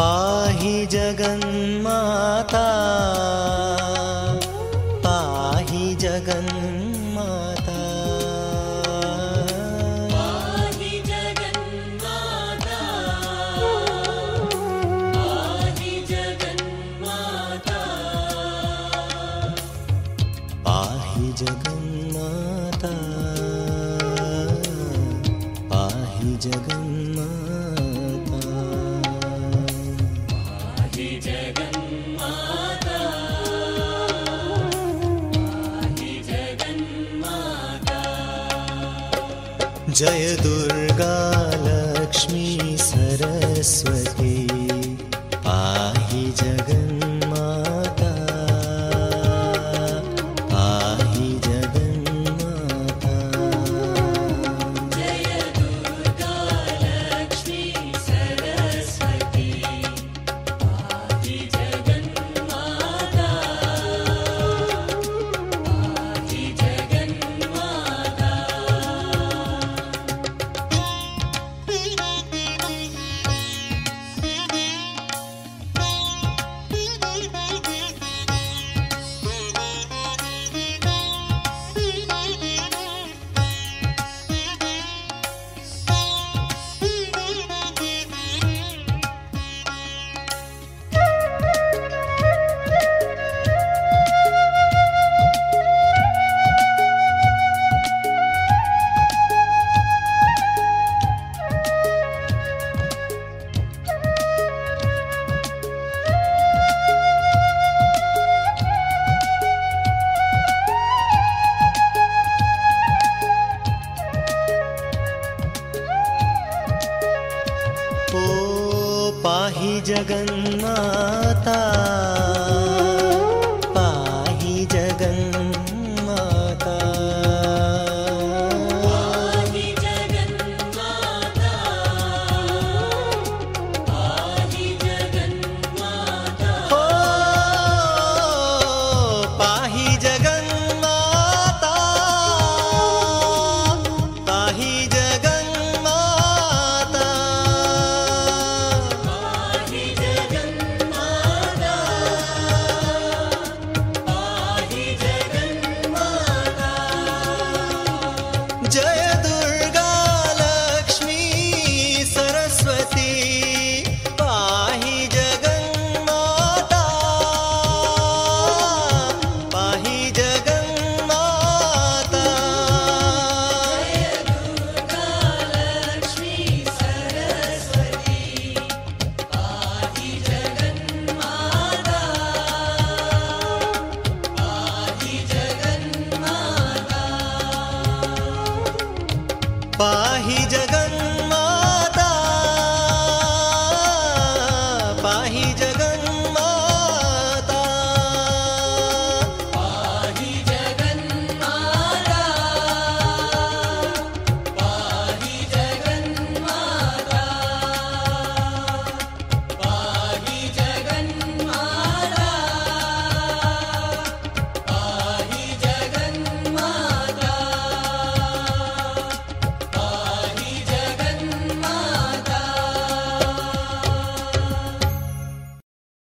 पाहि जगन्माता पाहि जगन्माता। पाहि जगन्माता पाहि जगन्माता। जय दुर्गा लक्ष्मी सरस्वती जगन्माता। ही जा